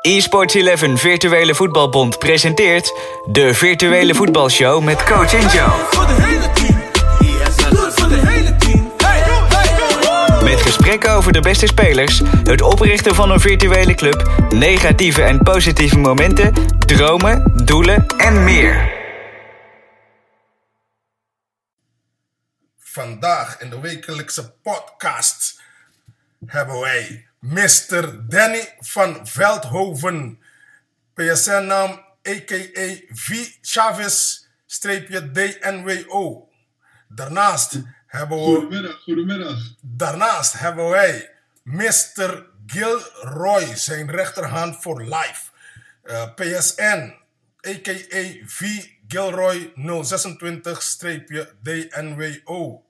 eSports 11 Virtuele Voetbalbond presenteert de Virtuele Voetbalshow met Coach hey. Met gesprekken over de beste spelers, het oprichten van een virtuele club, negatieve en positieve momenten, dromen, doelen en meer. Vandaag in de wekelijkse podcast hebben wij Mr. Danny van Veldhoven, PSN-naam a.k.a. V. Chavez-DNWO. Daarnaast hebben we... Goedemiddag, goedemiddag. Daarnaast hebben wij Mr. Gilroy, zijn rechterhand voor life. Eh, PSN, a.k.a. V. Gilroy 026-DNWO.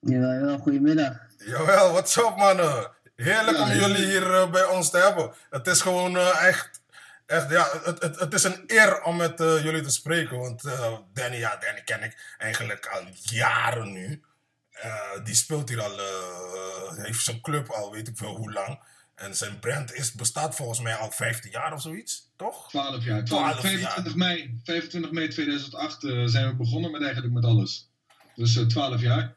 Jawel, jawel, goedemiddag. Jawel, what's up mannen? Heerlijk om jullie hier eh, bij ons te hebben. Het is gewoon eh, echt, echt ja, het, het, het is een eer om met eh, jullie te spreken. Want eh, Danny, ja, Danny ken ik eigenlijk al jaren nu. Eh, die speelt hier al, heeft zijn club al, weet ik veel hoe lang. En zijn brand is, bestaat volgens mij al 15 jaar of zoiets, toch? 12 jaar. 12 12, 25, Mei, 25 mei 2008 eh, zijn we begonnen met eigenlijk met alles. Dus eh 12 jaar.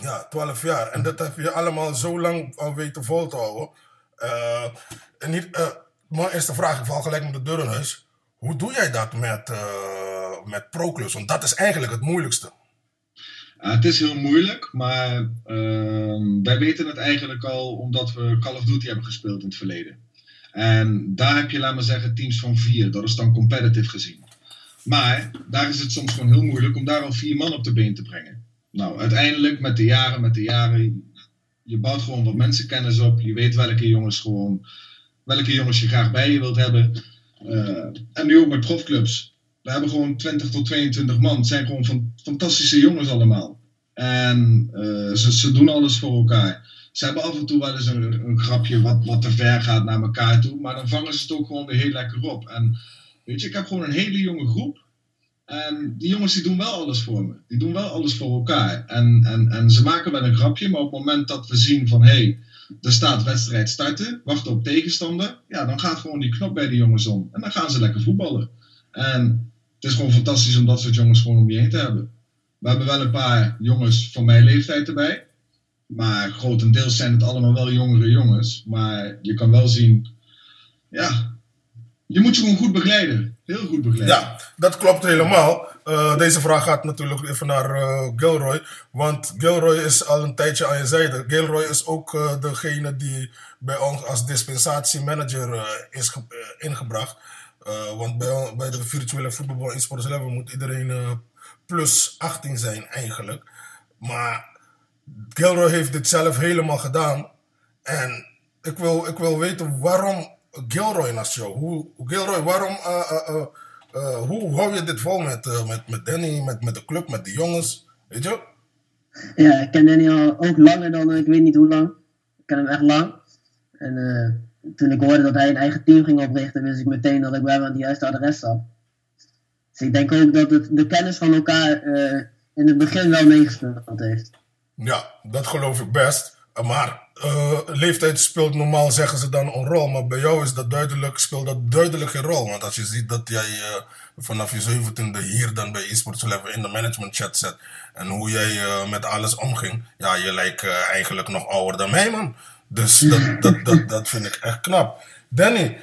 Ja, 12 jaar. En dat heb je allemaal zo lang al weten vol te houden. Eh, en niet, eh, mijn eerste vraag, ik val gelijk met de deur in huis. Hoe doe jij dat met, eh met pro-clubs? Want dat is eigenlijk het moeilijkste. Het is heel moeilijk, maar ehm, wij weten het eigenlijk al omdat we Call of Duty hebben gespeeld in het verleden. En daar heb je, laat maar zeggen, teams van vier. Dat is dan competitive gezien. Maar daar is het soms gewoon heel moeilijk om daar al vier man op de been te brengen. Nou, uiteindelijk met de jaren, met de jaren, je bouwt gewoon wat mensenkennis op. Je weet welke jongens gewoon, welke jongens je graag bij je wilt hebben. Eh, en nu ook met profclubs. We hebben gewoon 20 tot 22 man. Het zijn gewoon van, fantastische jongens allemaal. En eh, ze, ze doen alles voor elkaar. Ze hebben af en toe wel eens een, grapje wat, wat te ver gaat naar elkaar toe. Maar dan vangen ze het ook gewoon weer heel lekker op. En weet je, ik heb gewoon een hele jonge groep. En die jongens die doen wel alles voor me. Die doen wel alles voor elkaar. En, en, en ze maken wel een grapje. Maar op het moment dat we zien van... Hé, hey, er staat wedstrijd starten. Wachten op tegenstander. Ja, dan gaat gewoon die knop bij die jongens om. En dan gaan ze lekker voetballen. En het is gewoon fantastisch om dat soort jongens gewoon om je heen te hebben. We hebben wel een paar jongens van mijn leeftijd erbij. Maar grotendeels zijn het allemaal wel jongere jongens. Maar je kan wel zien, ja, je moet je gewoon goed begeleiden. Heel goed begeleiden. Ja, dat klopt helemaal. Eh, deze vraag gaat natuurlijk even naar eh, Gilroy. Want Gilroy is al een tijdje aan je zijde. Gilroy is ook eh, degene die bij ons als dispensatiemanager is ge- ingebracht. Want bij, bij de virtuele voetbalbal in Sports 11 moet iedereen plus 18 zijn eigenlijk. Maar Gilroy heeft dit zelf helemaal gedaan. En ik wil, ik wil weten waarom Gilroy jou? Hoe, Gilroy, waarom, eh, eh, eh, hoe hou je dit vol met, met, met Danny, met, met de club, met de jongens? Weet je? Ja, ik ken Danny al ook langer dan, ik weet niet hoe lang. Ik ken hem echt lang. En toen ik hoorde dat hij een eigen team ging oprichten, wist ik meteen dat ik bij hem aan het juiste adres zat. Dus ik denk ook dat het, de kennis van elkaar in het begin wel meegespeeld heeft. Ja, dat geloof ik best. Maar eh, leeftijd speelt normaal, zeggen ze dan, een rol. Maar bij jou is dat duidelijk, speelt dat duidelijk geen rol. Want als je ziet dat jij eh, vanaf je zeventiende hier dan bij eSports 11 in de management chat zit. En hoe jij eh, met alles omging. Ja, je lijkt eigenlijk nog ouder dan mij, man. Dus dat, dat, dat, dat vind ik echt knap. Danny,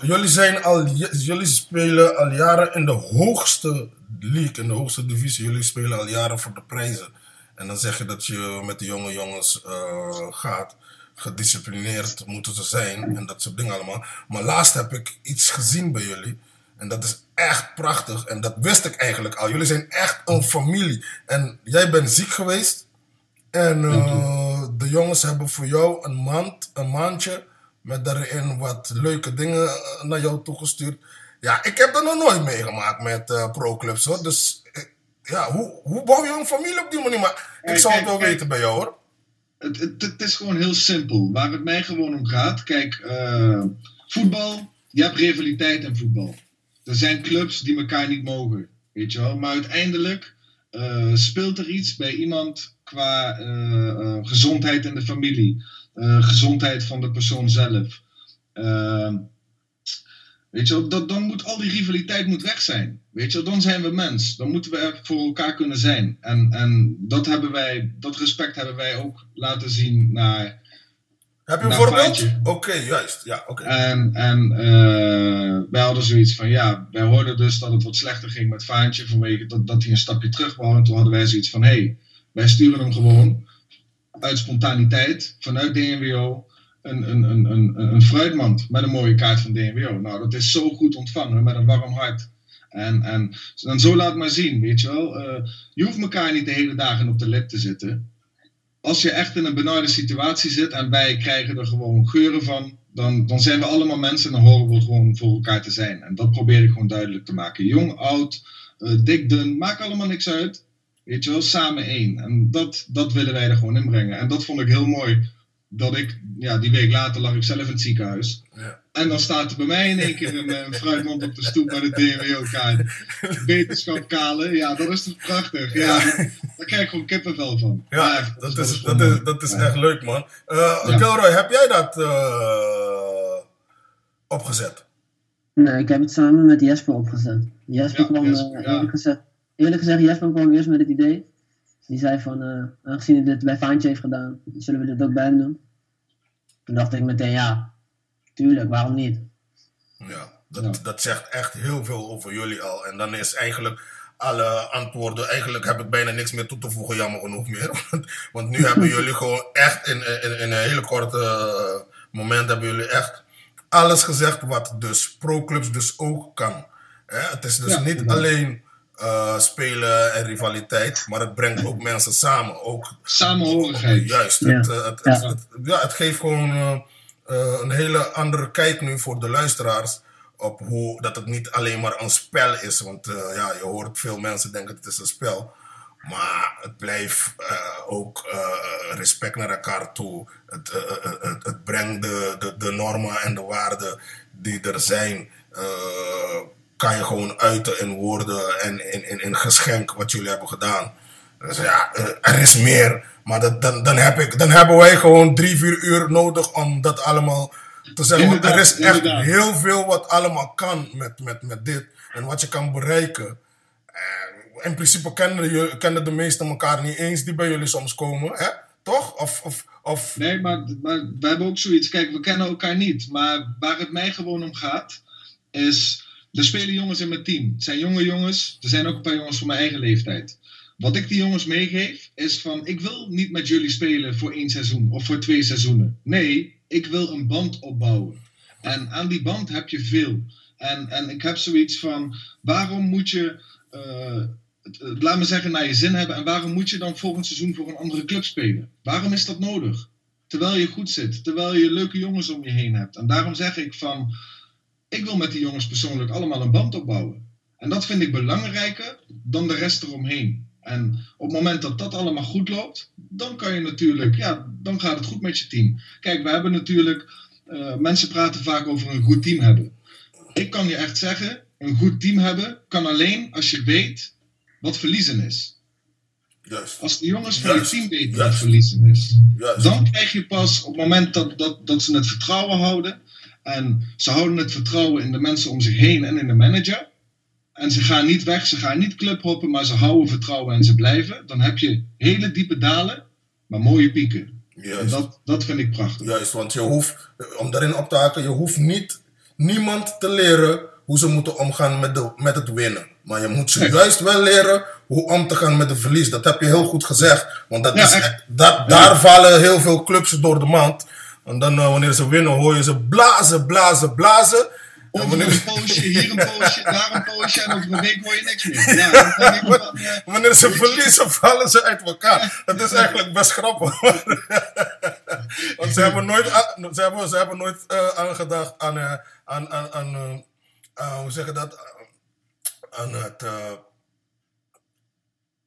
jullie, zijn al, jullie spelen al jaren in de hoogste league, in de hoogste divisie. Jullie spelen al jaren voor de prijzen. En dan zeg je dat je met de jonge jongens eh, gaat. Gedisciplineerd moeten ze zijn en dat soort dingen allemaal. Maar laatst heb ik iets gezien bij jullie. En dat is echt prachtig. En dat wist ik eigenlijk al. Jullie zijn echt een familie. En jij bent ziek geweest. En eh, de jongens hebben voor jou een maand, een maandje. Met daarin wat leuke dingen eh, naar jou toegestuurd. Ja, ik heb dat nog nooit meegemaakt met eh pro-clubs hoor. Dus eh, ja, hoe, hoe bouw je een familie op die manier? Maar ik zou het wel weten bij jou hoor. Het, het, het is gewoon heel simpel. Waar het mij gewoon om gaat. Kijk, eh, voetbal. Je hebt rivaliteit in voetbal. Er zijn clubs die elkaar niet mogen. Weet je wel. Maar uiteindelijk eh, speelt er iets bij iemand qua eh, gezondheid in de familie. gezondheid van de persoon zelf. Weet je wel, dat, dan moet al die rivaliteit moet weg zijn. Weet je wel, dan zijn we mens. Dan moeten we voor elkaar kunnen zijn. En, en dat, hebben wij, dat respect hebben wij ook laten zien naar... Heb je een voorbeeld? Oké, juist. Ja, oké. En, en eh, wij hadden zoiets van, ja, wij hoorden dus dat het wat slechter ging met Vaantje vanwege dat, dat hij een stapje terug wou. En toen hadden wij zoiets van, hé, hey, wij sturen hem gewoon uit spontaniteit vanuit DNWO een, een, een, een, een fruitmand met een mooie kaart van DNWO. Nou, dat is zo goed ontvangen met een warm hart. En, en, en zo laat maar zien, weet je wel. Eh, je hoeft elkaar niet de hele dagen op de lip te zitten als je echt in een benarde situatie zit en wij krijgen er gewoon geuren van, dan, dan zijn we allemaal mensen en dan horen we gewoon voor elkaar te zijn. En dat probeer ik gewoon duidelijk te maken. Jong, oud, eh, dik, dun, maakt allemaal niks uit. Weet je wel, samen één. En dat, dat willen wij er gewoon inbrengen. En dat vond ik heel mooi. Dat ik, ja, die week later lag ik zelf in het ziekenhuis. Ja. En dan staat er bij mij in één keer een, eh, fruitmand op de stoep met een DNWO-kaart. Wetenschap kalen, ja, dat is toch prachtig. Ja, daar krijg ik gewoon kippenvel van. Ja, dat is, dat is, mooi. dat is Ja. echt leuk, man. Uh, Ja. Gilroy, heb jij dat eh, opgezet? Nee, ik heb het samen met Jesper opgezet. Jesper Ja, kwam, Jesper, ja. eerlijk, gezegd, eerlijk gezegd, Jesper kwam eerst met het idee. Die zei van, eh, aangezien hij dit bij Vaantje heeft gedaan, zullen we dit ook bij hem doen? Toen dacht ik meteen, ja, tuurlijk, waarom niet? Ja, dat, Ja. dat zegt echt heel veel over jullie al. En dan is eigenlijk alle antwoorden, eigenlijk heb ik bijna niks meer toe te voegen, jammer genoeg meer. Want, want nu hebben jullie gewoon echt in, in, in een hele korte eh, moment hebben jullie echt alles gezegd wat dus pro-clubs dus ook kan. Het is dus Ja, niet alleen eh, spelen en rivaliteit, maar het brengt ook mensen samen. Ook Samenhorigheid. Juist, Ja. het, eh, het, Ja. het, het- ja, het geeft gewoon eh, een hele andere kijk nu voor de luisteraars. Op hoe dat het niet alleen maar een spel is. Want eh, ja, je hoort veel mensen denken het is een spel. Maar het blijft eh, ook eh, respect naar elkaar toe. Het, het, het brengt de, de, de normen en de waarden die er zijn. Kan je gewoon uiten in woorden en in, in, in geschenk wat jullie hebben gedaan. Dus ja, eh, er is meer. Maar dat, dan, dan, heb ik, dan hebben wij gewoon drie, vier uur nodig om dat allemaal te zeggen. Want er is echt inderdaad. heel veel wat allemaal kan met, met, met dit. En wat je kan bereiken. Eh, in principe kennen, je, kennen de meesten elkaar niet eens die bij jullie soms komen. Hè? Toch? Of, of, of Nee, maar, maar we hebben ook zoiets. Kijk, we kennen elkaar niet. Maar waar het mij gewoon om gaat, is. Er spelen jongens in mijn team. Het zijn jonge jongens. Er zijn ook een paar jongens van mijn eigen leeftijd. Wat ik die jongens meegeef, is van: ik wil niet met jullie spelen voor één seizoen of voor twee seizoenen. Nee, ik wil een band opbouwen. En aan die band heb je veel. En, en ik heb zoiets van: waarom moet je. eh, laat me zeggen, naar je zin hebben. En waarom moet je dan volgend seizoen voor een andere club spelen? Waarom is dat nodig? Terwijl je goed zit, terwijl je leuke jongens om je heen hebt. En daarom zeg ik van, ik wil met die jongens persoonlijk allemaal een band opbouwen. En dat vind ik belangrijker dan de rest eromheen. En op het moment dat dat allemaal goed loopt, dan kan je natuurlijk, ja, dan gaat het goed met je team. Kijk, we hebben natuurlijk, eh, mensen praten vaak over een goed team hebben. Ik kan je echt zeggen, een goed team hebben kan alleen als je weet wat verliezen is. Als de jongens van je team weten wat verliezen is, dan krijg je pas op het moment dat, dat, dat ze het vertrouwen houden. En ze houden het vertrouwen in de mensen om zich heen en in de manager. En ze gaan niet weg, ze gaan niet clubhoppen, maar ze houden vertrouwen en ze blijven. Dan heb je hele diepe dalen, maar mooie pieken. En dat, dat vind ik prachtig. Juist, want je hoeft, om daarin op te haken, je hoeft niet niemand te leren hoe ze moeten omgaan met, de, met het winnen. Maar je moet ze juist wel leren hoe om te gaan met de verlies. Dat heb je heel goed gezegd. Want dat Ja, is, echt. dat, daar vallen heel veel clubs door de mand. En dan eh, wanneer ze winnen hoor je ze blazen, blazen, blazen. En Over wanneer, een poosje, hier een poosje, daar een poosje en over een week hoor je niks meer. Ja, van, eh, wanneer ze verliezen vallen ze uit elkaar. Dat is eigenlijk best grappig. Want ze hebben nooit, ze hebben, ze hebben nooit eh, aangedacht aan, aan, aan, aan hoe zeg je dat? Aan het,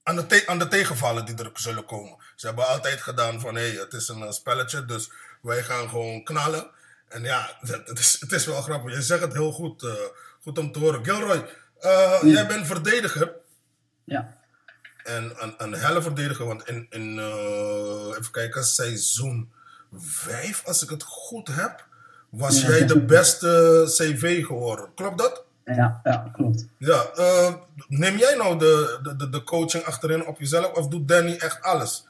aan, de aan de tegenvallen die er zullen komen. Ze hebben altijd gedaan van, hé, hey, het is een spelletje, dus wij gaan gewoon knallen. En ja, het, is, het is wel grappig. Je zegt het heel goed, eh, goed om te horen. Gilroy, eh, jij bent verdediger. Ja, En een, een helle verdediger, want in, in eh, even kijken, seizoen 5, als ik het goed heb, was Ja, jij de beste CV geworden. Klopt dat? Ja, ja, klopt. Ja. neem jij nou de, de, de coaching achterin op jezelf of doet Danny echt alles?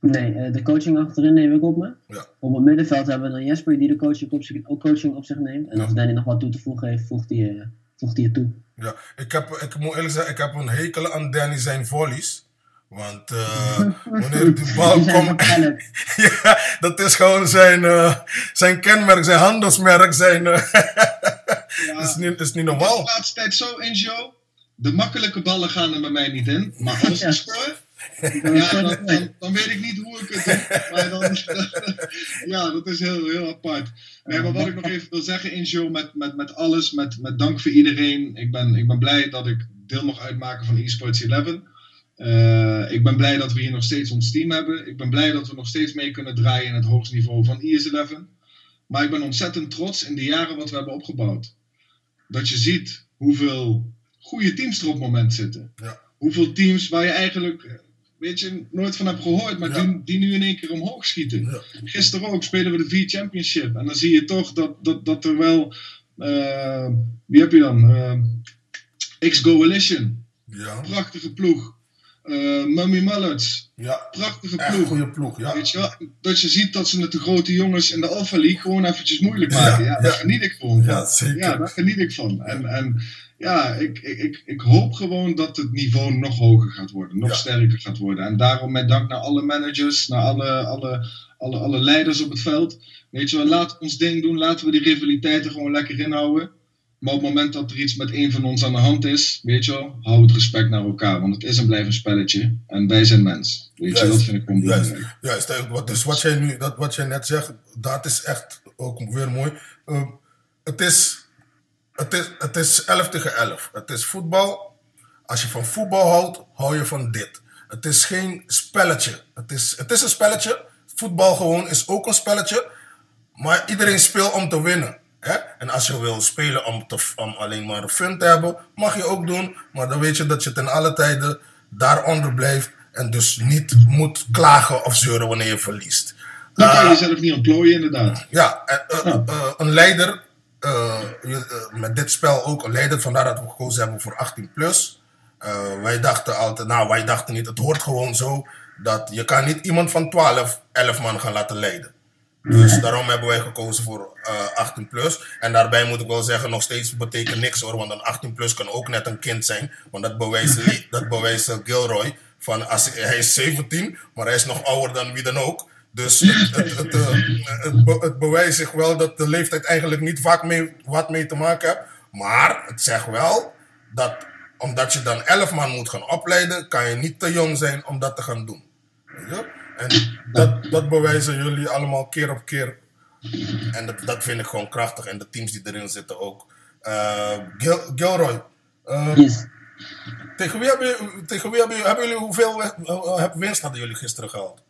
Nee, eh, de coaching achterin neem ik op me. Ja. Op het middenveld hebben we dan Jesper die de coaching op zich, ook coaching op zich neemt. En Ja. als Danny nog wat toe te voegen heeft, voegt hij, eh, voegt hij het toe. Ja, ik, heb, ik moet eerlijk zeggen, ik heb een hekel aan Danny zijn volleys. Want eh, wanneer die bal komt, ja, dat is gewoon zijn, eh, zijn kenmerk, zijn handelsmerk, zijn... eh, is, niet, is niet Het is normaal. de laatste tijd zo in show. De makkelijke ballen gaan er bij mij niet in. Maar als Ja. ik score, ja, dan, dan, dan weet ik niet hoe ik het doe. Maar dan, ja, dat is heel, heel apart. Nee, maar wat ik nog even wil zeggen in show met, met, met alles, met, met dank voor iedereen. Ik ben, ik ben blij dat ik deel mag uitmaken van eSports 11. Eh, ik ben blij dat we hier nog steeds ons team hebben. Ik ben blij dat we nog steeds mee kunnen draaien in het hoogste niveau van ES11. Maar ik ben ontzettend trots in de jaren wat we hebben opgebouwd. Dat je ziet hoeveel goede teams er op het moment zitten. Ja. Hoeveel teams waar je eigenlijk, weet je, nooit van hebt gehoord, maar Ja. die, die nu in één keer omhoog schieten. Ja. Gisteren ook spelen we de V Championship. En dan zie je toch dat, dat, dat er wel. eh, wie heb je dan? Eh, X-Coalition. Ja, Prachtige ploeg. Eh Mummy Mullets. ja. Prachtige echt ploeg. goede ploeg, ja. Weet je wel? Dat je ziet dat ze het de grote jongens in de Alpha League gewoon eventjes moeilijk maken. Ja, Ja, daar geniet ik van. Ja, zeker. Ja, daar geniet ik van. En, en ja, ik, ik, ik, ik hoop gewoon dat het niveau nog hoger gaat worden. Nog Ja. sterker gaat worden. En daarom met dank naar alle managers, naar alle, alle, alle, alle leiders op het veld. Weet je wel, laat ons ding doen. Laten we die rivaliteiten gewoon lekker inhouden. Maar op het moment dat er iets met een van ons aan de hand is, weet je wel, hou het respect naar elkaar. Want het is en blijft een spelletje. En wij zijn mens. Weet je, dat vind ik gewoon Juist, belangrijk. juist. Wat, dus wat jij, nu, dat, wat jij net zegt, dat is echt ook weer mooi. Eh, het, is, het, is, het is 11 tegen 11. Het is voetbal. Als je van voetbal houdt, hou je van dit. Het is geen spelletje. Het is, het is een spelletje. Voetbal gewoon is ook een spelletje. Maar iedereen speelt om te winnen. Hè? En als je wil spelen om, te, om alleen maar fun te hebben, mag je ook doen. Maar dan weet je dat je ten alle tijden daaronder blijft. En dus niet moet klagen of zeuren wanneer je verliest. Dan kan je Ah, jezelf niet ontplooien, inderdaad. ja, eh, eh, een leider, eh, eh, met dit spel ook een leider, vandaar dat we gekozen hebben voor 18 plus. Eh, wij dachten altijd, nou wij dachten niet, het hoort gewoon zo dat je kan niet iemand van 12, 11 man gaan laten leiden. Dus daarom hebben wij gekozen voor eh 18 plus. En daarbij moet ik wel zeggen, nog steeds betekent niks hoor. Want een 18 plus kan ook net een kind zijn. Want dat bewijst, Lee- dat bewijst eh, Gilroy. Van als, hij is 17, maar hij is nog ouder dan wie dan ook. Dus het, het, het, eh, het, be- het bewijst zich wel dat de leeftijd eigenlijk niet vaak mee, wat mee te maken heeft. Maar het zegt wel dat omdat je dan 11 man moet gaan opleiden, kan je niet te jong zijn om dat te gaan doen. Weet je? En dat, dat bewijzen jullie allemaal keer op keer. En dat, dat vind ik gewoon krachtig. En de teams die erin zitten ook. Eh, Gil, Gilroy, eh, Yes. tegen wie, hebben, jullie- tegen wie hebben, jullie- hebben jullie hoeveel eh, winst hadden jullie gisteren gehaald?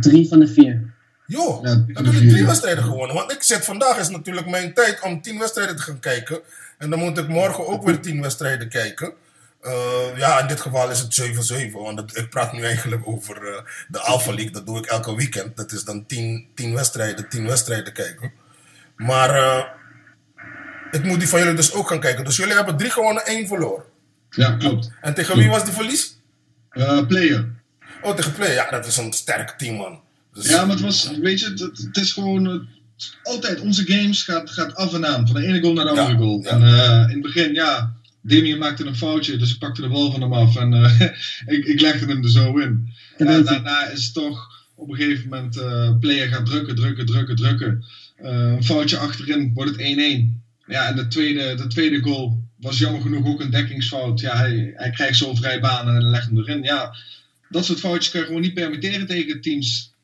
Drie van de vier. Joh, Ja, hebben jullie drie ja. wedstrijden gewonnen? Want ik zit vandaag is natuurlijk mijn tijd om tien wedstrijden te gaan kijken. En dan moet ik morgen ook weer tien wedstrijden kijken. Eh, ja, in dit geval is het 7-7. Want het- ik praat nu eigenlijk over eh, de Alpha League. Dat doe ik elke weekend. Dat is dan tien, tien wedstrijden, tien wedstrijden kijken. Maar eh, ik moet die van jullie dus ook gaan kijken. Dus jullie hebben drie gewonnen, één verloren. Ja, klopt. En tegen wie was die verlies? Player. Oh, tegen Play. Ja, dat is een sterk team, man. Dus, Ja, maar het was, weet je, het, het is gewoon altijd, onze games gaat, gaat af en aan, van de ene goal naar de Ja, andere goal. ja. En in het begin, ja, Damien maakte een foutje, dus ik pakte de bal van hem af en eh, ik, ik legde hem er zo in. En daarna is het toch op een gegeven moment, eh player gaat drukken, drukken, drukken, drukken. Eh, een foutje achterin, wordt het 1-1. Ja, en de tweede, de tweede goal was jammer genoeg ook een dekkingsfout. Ja, hij, hij krijgt zo'n vrij baan en legt hem erin. Ja, dat soort foutjes kan je gewoon niet permitteren tegen teams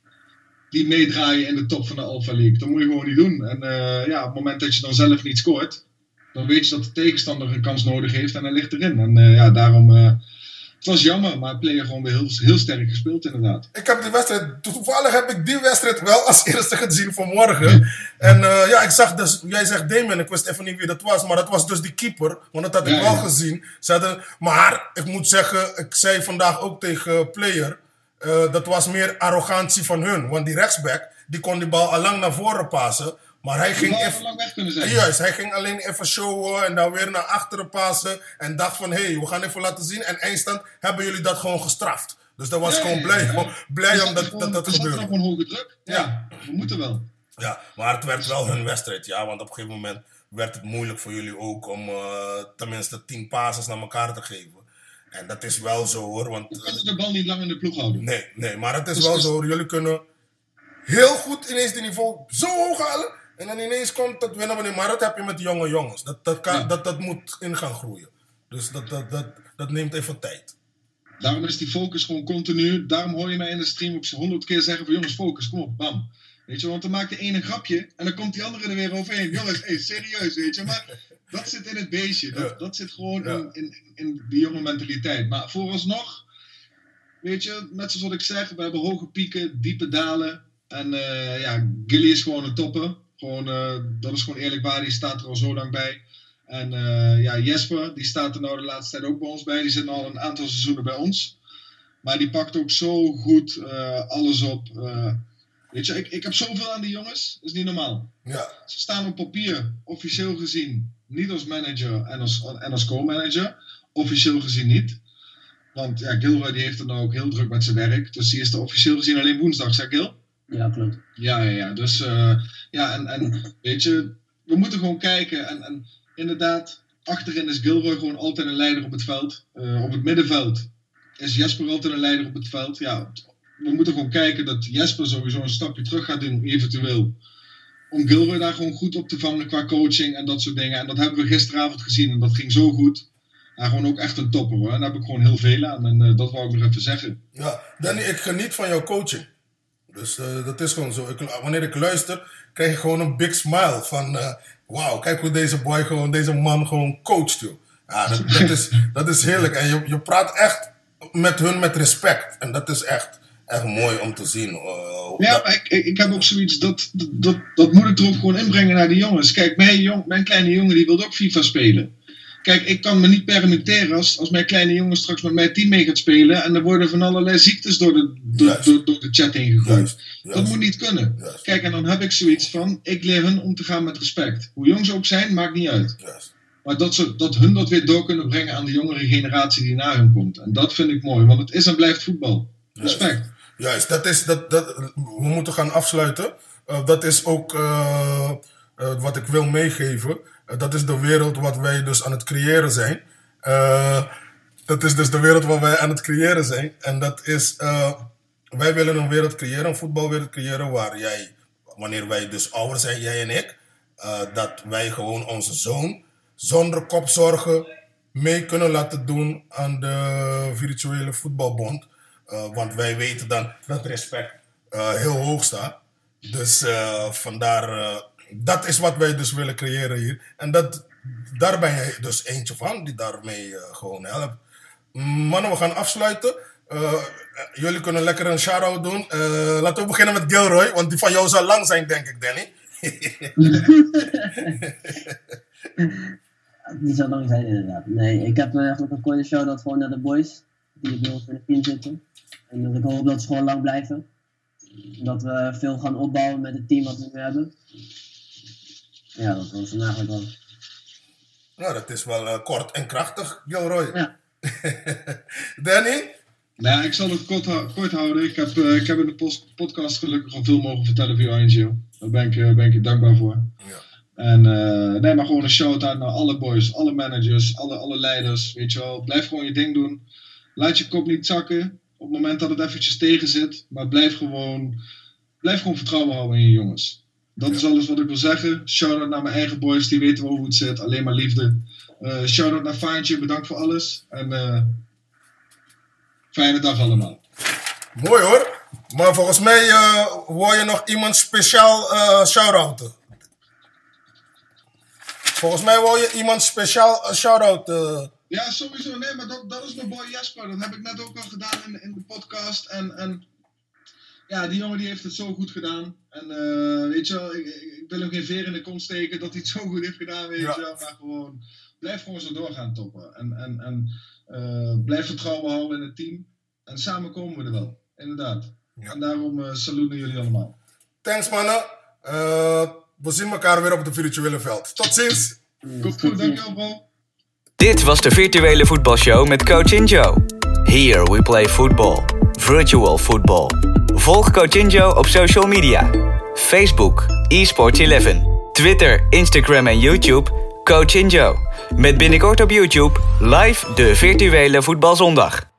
die meedraaien in de top van de Alpha League. Dat moet je gewoon niet doen. En ja, op het moment dat je dan zelf niet scoort, dan weet je dat de tegenstander een kans nodig heeft en hij ligt erin. En eh, ja, daarom. eh, het was jammer, maar player gewoon weer heel, heel sterk gespeeld, inderdaad. Ik heb die wedstrijd, toevallig heb ik die wedstrijd wel als eerste gezien vanmorgen. En eh, ja, ik zag dus, jij zegt Damien, ik wist even niet wie dat was, maar dat was dus die keeper, want dat had ik Ja, wel ja. gezien. Ze hadden, maar ik moet zeggen, ik zei vandaag ook tegen Player, dat was meer arrogantie van hun. Want die rechtsback, die kon die bal al lang naar voren passen, Maar hij ging even... lang weg kunnen zijn. Juist, hij ging alleen even showen en dan weer naar achteren passen. En dacht van, hé, hey, we gaan even laten zien. En eindstand hebben jullie dat gewoon gestraft. Dus dat was Ja, gewoon blij, ja. blij omdat zat dat, dat zat gebeurde. gewoon hoge druk. Ja, Ja. we moeten wel. Ja, maar het werd wel hun wedstrijd, ja. Want op een gegeven moment werd het moeilijk voor jullie ook om eh, tenminste tien passes naar elkaar te geven. En dat is wel zo hoor, want... We kunnen de bal niet lang in de ploeg houden. Nee, nee, maar het is Dus wel zo. hoor. Jullie kunnen heel goed ineens die niveau zo hoog halen. En dan ineens komt het winnen niet. Maar dat heb je met jonge jongens. Dat, dat, kan, Ja. dat, dat moet in gaan groeien. Dus dat, dat, dat, dat neemt even tijd. Daarom is die focus gewoon continu. Daarom hoor je mij in de stream ook honderd keer zeggen van jongens, focus, kom op, bam. Weet je, want dan maakt de ene een grapje en dan komt die andere er weer overheen. Jongens, hey, serieus, weet je. Maar dat zit in het beestje. Dat, dat zit gewoon Ja. in, in, in die jonge mentaliteit. Maar vooralsnog, weet je, net zoals wat ik zeg, we hebben hoge pieken, diepe dalen. En eh, ja, Gilly is gewoon een topper. Gewoon, eh, dat is gewoon eerlijk waar, die staat er al zo lang bij. En eh, ja, Jesper, die staat er nou de laatste tijd ook bij ons bij. Die zit al een aantal seizoenen bij ons. Maar die pakt ook zo goed eh, alles op. weet je, ik, ik heb zoveel aan die jongens. Dat is niet normaal. Ja, Ze staan op papier, officieel gezien, niet als manager en als, en als co-manager. Officieel gezien niet. Want ja, Gilroy die heeft het nou ook heel druk met zijn werk. Dus die is er officieel gezien alleen woensdag, zeg Gil? Ja, klopt. Ja, ja, ja. Dus eh, ja, en, en weet je, we moeten gewoon kijken. En, en inderdaad, achterin is Gilroy gewoon altijd een leider op het veld. Eh, op het middenveld is Jesper altijd een leider op het veld. Ja, we moeten gewoon kijken dat Jesper sowieso een stapje terug gaat doen, eventueel. Om Gilroy daar gewoon goed op te vangen qua coaching en dat soort dingen. En dat hebben we gisteravond gezien en dat ging zo goed. Ja, gewoon ook echt een topper hoor. En daar heb ik gewoon heel veel aan. En eh, dat wou ik nog even zeggen. ja. Danny, ik geniet van jouw coaching. Dus eh, dat is gewoon zo. Ik, wanneer ik luister, krijg ik gewoon een big smile van... eh Wauw, kijk hoe deze boy gewoon, deze man gewoon coacht, joh. Ja, dat, dat, is, dat is heerlijk. En je, je praat echt met hun met respect. En dat is echt, echt mooi om te zien. eh, Ja, dat- ik, ik, heb ook zoiets, dat, dat, dat moet ik er ook gewoon inbrengen naar de jongens. Kijk, mijn, jong, mijn kleine jongen die wil ook FIFA spelen. Kijk, ik kan me niet permitteren als, als mijn kleine jongen straks met mijn team mee gaat spelen en er worden van allerlei ziektes door de, door, door, door de chat heen gegooid. Juist, Dat moet niet kunnen. Juist. Kijk, en dan heb ik zoiets van, ik leer hun om te gaan met respect. Hoe jong ze ook zijn, maakt niet uit. Maar dat, ze, dat hun dat weer door kunnen brengen aan de jongere generatie die na hun komt. En dat vind ik mooi, want het is en blijft voetbal. Respect. Juist, dat is, dat, dat, we moeten gaan afsluiten. Eh, dat is ook eh, eh, wat ik wil meegeven. Eh, dat is de wereld wat wij dus aan het creëren zijn. Eh, dat is dus de wereld wat wij aan het creëren zijn. En dat is, eh, wij willen een wereld creëren, een voetbalwereld creëren waar jij, wanneer wij dus ouder zijn, jij en ik, dat wij gewoon onze zoon zonder kopzorgen mee kunnen laten doen aan de virtuele voetbalbond. Want wij weten dan dat respect heel hoog staat. Dus vandaar, dat is wat wij dus willen creëren hier. En dat, daar ben jij dus eentje van, die daarmee eh, gewoon helpt. Mannen, we gaan afsluiten. Eh, jullie kunnen lekker een shout-out doen. Eh, laten we beginnen met Gilroy, want die van jou zal lang zijn, denk ik, Danny. Die zou lang zijn inderdaad. Nee, ik heb eigenlijk een korte shout-out gewoon naar de boys. Die bij ons in het team zitten. En ik hoop dat ze gewoon lang blijven. Dat we veel gaan opbouwen met het team wat we nu hebben. Ja, dat was het eigenlijk wel. Nou, dat is wel eh, kort en krachtig, Gilroy. Ja. Danny? Nou, ik zal het kort, hou- kort houden. Ik heb, eh, ik heb in de podcast gelukkig al veel mogen vertellen via Angel. Daar ben ik, eh, ben ik dankbaar voor. Ja. En eh, nee, maar gewoon een shout-out naar alle boys, alle managers, alle, alle leiders. Weet je wel, blijf gewoon je ding doen. Laat je kop niet zakken op het moment dat het eventjes tegen zit. Maar blijf gewoon, blijf gewoon vertrouwen houden in je jongens. Dat is alles wat ik wil zeggen. Shout-out naar mijn eigen boys, die weten wel hoe het zit. Alleen maar liefde. Eh shout-out naar Faantje, bedankt voor alles. En eh, fijne dag allemaal. Mooi hoor. Maar volgens mij eh wil je nog iemand speciaal eh shout-outen. Volgens mij wil je iemand speciaal een shout-out. Ja, sowieso. Nee, maar dat, dat is mijn boy Jesper. Dat heb ik net ook al gedaan in, in de podcast. En, en ja, die jongen die heeft het zo goed gedaan. En eh, weet je wel, ik, ik wil hem geen veer in de kont steken dat hij het zo goed heeft gedaan, weet Ja. je wel. Maar gewoon, blijf gewoon zo doorgaan toppen. En, en, en eh, blijf vertrouwen houden in het team. En samen komen we er wel, inderdaad. Ja. En daarom eh salut naar jullie allemaal. Thanks mannen. Eh, We zien elkaar weer op het virtuele veld. Tot ziens. Komt goed, dankjewel bro. Dit was de virtuele voetbalshow met Coach Injo. Here we play football. Virtual football. Volg Coach Injo op social media. Facebook, eSports 11. Twitter, Instagram en YouTube, Coach Injo. Met binnenkort op YouTube live de virtuele voetbalzondag.